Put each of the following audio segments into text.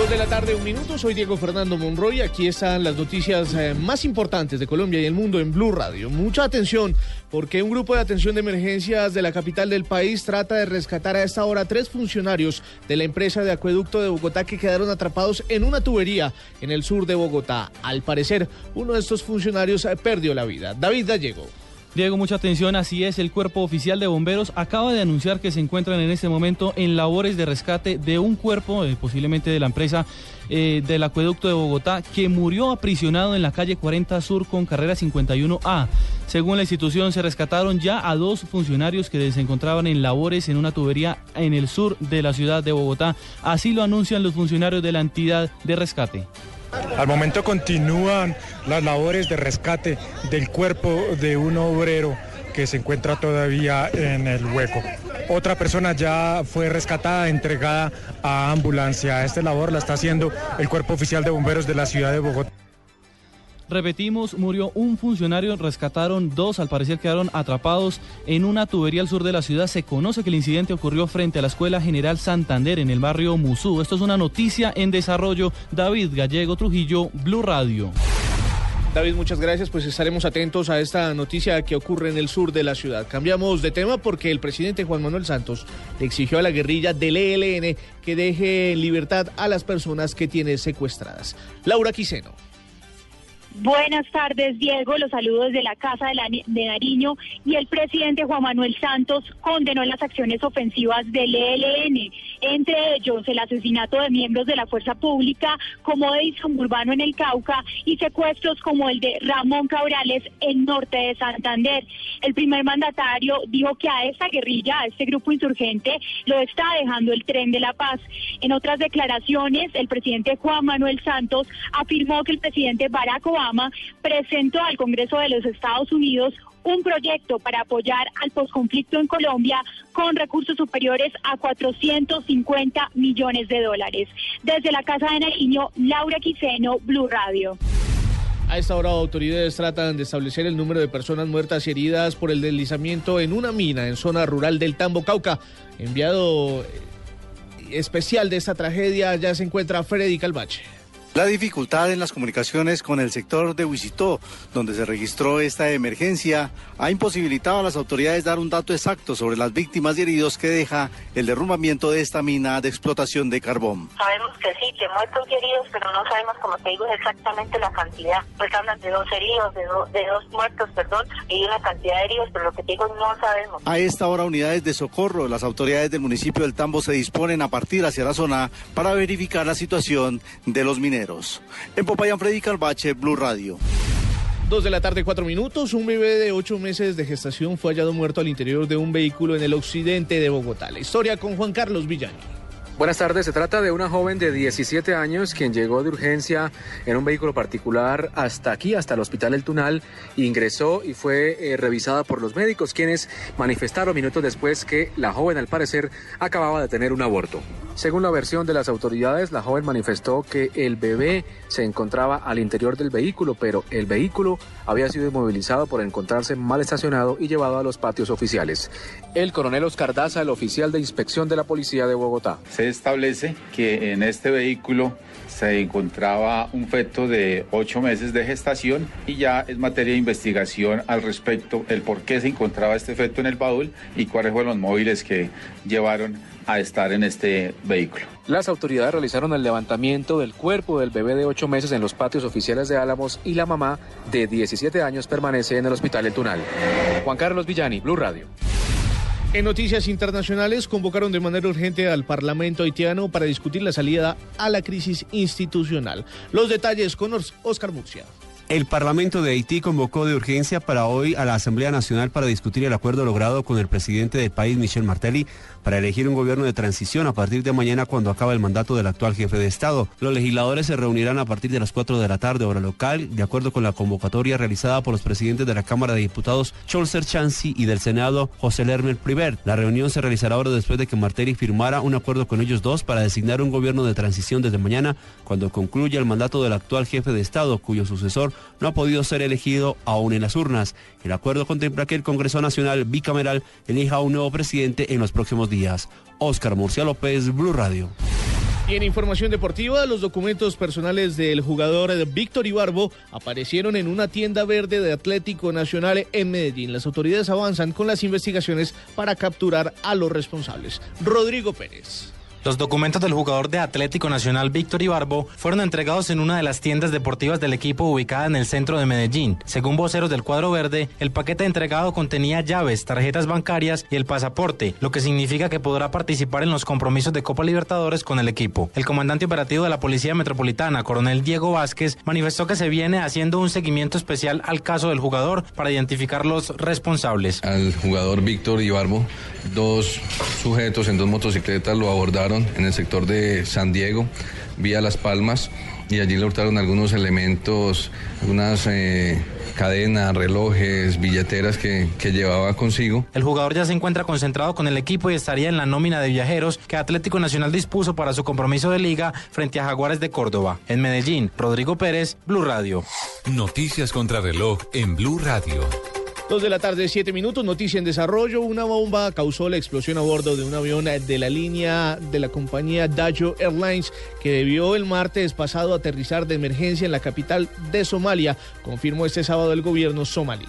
Dos de la tarde, un minuto. Soy Diego Fernando Monroy. Aquí están las noticias eh, más importantes de Colombia y el mundo en Blue Radio. Mucha atención, porque un grupo de atención de emergencias de la capital del país trata de rescatar a esta hora tres funcionarios de la empresa de acueducto de Bogotá que quedaron atrapados en una tubería en el sur de Bogotá. Al parecer, uno de estos funcionarios eh, perdió la vida. David Gallego. Diego, mucha atención, así es, el cuerpo oficial de bomberos acaba de anunciar que se encuentran en este momento en labores de rescate de un cuerpo, eh, posiblemente de la empresa eh, del acueducto de Bogotá, que murió aprisionado en la calle 40 Sur con carrera 51A. Según la institución, se rescataron ya a dos funcionarios que se encontraban en labores en una tubería en el sur de la ciudad de Bogotá. Así lo anuncian los funcionarios de la entidad de rescate. Al momento continúan las labores de rescate del cuerpo de un obrero que se encuentra todavía en el hueco. Otra persona ya fue rescatada, entregada a ambulancia. Esta labor la está haciendo el cuerpo oficial de bomberos de la ciudad de Bogotá. Repetimos, murió un funcionario, rescataron dos, al parecer quedaron atrapados en una tubería al sur de la ciudad. Se conoce que el incidente ocurrió frente a la Escuela General Santander en el barrio Musú. Esto es una noticia en desarrollo. David Gallego Trujillo, Blue Radio. David, muchas gracias. Pues estaremos atentos a esta noticia que ocurre en el sur de la ciudad. Cambiamos de tema porque el presidente Juan Manuel Santos le exigió a la guerrilla del ELN que deje en libertad a las personas que tiene secuestradas. Laura Quiseno. Buenas tardes, Diego. Los saludos desde la Casa de, la, de, Nariño. Y el presidente Juan Manuel Santos condenó las acciones ofensivas del ELN, entre ellos el asesinato de miembros de la fuerza pública, como Edison Urbano en el Cauca, y secuestros como el de Ramón Cabrales en norte de Santander. El primer mandatario dijo que a esta guerrilla, a este grupo insurgente, lo está dejando el tren de la paz. En otras declaraciones, el presidente Juan Manuel Santos afirmó que el presidente Barack presentó al Congreso de los Estados Unidos un proyecto para apoyar al posconflicto en Colombia con recursos superiores a 450 millones de dólares. Desde la Casa de Nariño, Laura Quiseno, Blue Radio. A esta hora autoridades tratan de establecer el número de personas muertas y heridas por el deslizamiento en una mina en zona rural del Tambo Cauca. Enviado especial de esta tragedia ya se encuentra Freddy Calvache. La dificultad en las comunicaciones con el sector de Huizitó, donde se registró esta emergencia, ha imposibilitado a las autoridades dar un dato exacto sobre las víctimas y heridos que deja el derrumbamiento de esta mina de explotación de carbón. Sabemos que sí, que muertos y heridos, pero no sabemos, como te digo, exactamente la cantidad. Pues hablan de dos heridos, de, de dos muertos, perdón, y una cantidad de heridos, pero lo que te digo no sabemos. A esta hora, unidades de socorro, las autoridades del municipio del Tambo se disponen a partir hacia la zona para verificar la situación de los mineros. En Popayán, Freddy Calvache, Blue Radio. Dos de la tarde, cuatro minutos. Un bebé de ocho meses de gestación fue hallado muerto al interior de un vehículo en el occidente de Bogotá. La historia con Juan Carlos Villani. Buenas tardes, se trata de una joven de 17 años quien llegó de urgencia en un vehículo particular hasta aquí, hasta el Hospital El Tunal, ingresó y fue eh, revisada por los médicos quienes manifestaron minutos después que la joven al parecer acababa de tener un aborto. Según la versión de las autoridades, la joven manifestó que el bebé se encontraba al interior del vehículo, pero el vehículo había sido inmovilizado por encontrarse mal estacionado y llevado a los patios oficiales. El coronel Oscar Daza, el oficial de inspección de la policía de Bogotá. Establece que en este vehículo se encontraba un feto de ocho meses de gestación y ya es materia de investigación al respecto el por qué se encontraba este feto en el baúl y cuáles fueron los móviles que llevaron a estar en este vehículo. Las autoridades realizaron el levantamiento del cuerpo del bebé de ocho meses en los patios oficiales de Álamos y la mamá de 17 años permanece en el hospital El Tunal. Juan Carlos Villani, Blue Radio. En noticias internacionales, convocaron de manera urgente al Parlamento haitiano para discutir la salida a la crisis institucional. Los detalles con Oscar Murcia. El Parlamento de Haití convocó de urgencia para hoy a la Asamblea Nacional para discutir el acuerdo logrado con el presidente del país, Michel Martelly, para elegir un gobierno de transición a partir de mañana cuando acaba el mandato del actual jefe de Estado. Los legisladores se reunirán a partir de las 4 de la tarde, hora local, de acuerdo con la convocatoria realizada por los presidentes de la Cámara de Diputados, Cholser Chancy, y del Senado, José Lerner Priver. La reunión se realizará ahora después de que Martelly firmara un acuerdo con ellos dos para designar un gobierno de transición desde mañana, cuando concluya el mandato del actual jefe de Estado, cuyo sucesor no ha podido ser elegido aún en las urnas. El acuerdo contempla que el Congreso Nacional bicameral elija a un nuevo presidente en los próximos días. Oscar Murcia López, Blue Radio. Y en información deportiva, los documentos personales del jugador Víctor Ibarbo aparecieron en una tienda verde de Atlético Nacional en Medellín. Las autoridades avanzan con las investigaciones para capturar a los responsables. Rodrigo Pérez. Los documentos del jugador de Atlético Nacional Víctor Ibarbo fueron entregados en una de las tiendas deportivas del equipo ubicada en el centro de Medellín. Según voceros del cuadro verde, el paquete entregado contenía llaves, tarjetas bancarias y el pasaporte, lo que significa que podrá participar en los compromisos de Copa Libertadores con el equipo. El comandante operativo de la Policía Metropolitana, coronel Diego Vázquez, manifestó que se viene haciendo un seguimiento especial al caso del jugador para identificar los responsables. Al jugador Víctor Ibarbo, dos sujetos en dos motocicletas lo abordaron en el sector de San Diego, vía Las Palmas, y allí le hurtaron algunos elementos, unas eh, cadenas, relojes, billeteras que, que, llevaba consigo. El jugador ya se encuentra concentrado con el equipo y estaría en la nómina de viajeros que Atlético Nacional dispuso para su compromiso de liga frente a Jaguares de Córdoba. En Medellín, Rodrigo Pérez, Blue Radio. Noticias contra reloj en Blue Radio. Dos de la tarde, siete minutos, noticia en desarrollo. Una bomba causó la explosión a bordo de un avión de la línea de la compañía Dajo Airlines que debió el martes pasado aterrizar de emergencia en la capital de Somalia, confirmó este sábado el gobierno somalí.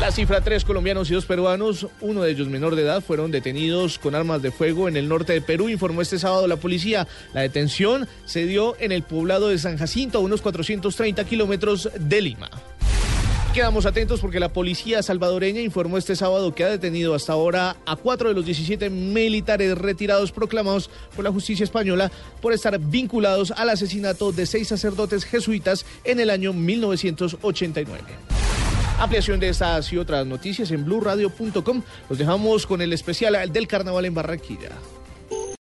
La cifra, tres colombianos y dos peruanos, uno de ellos menor de edad, fueron detenidos con armas de fuego en el norte de Perú, informó este sábado la policía. La detención se dio en el poblado de San Jacinto, a unos 430 kilómetros de Lima. Quedamos atentos porque la policía salvadoreña informó este sábado que ha detenido hasta ahora a cuatro de los 17 militares retirados proclamados por la justicia española por estar vinculados al asesinato de seis sacerdotes jesuitas en el año 1989. Ampliación de estas y otras noticias en blueradio.com. Los dejamos con el especial del carnaval en Barranquilla.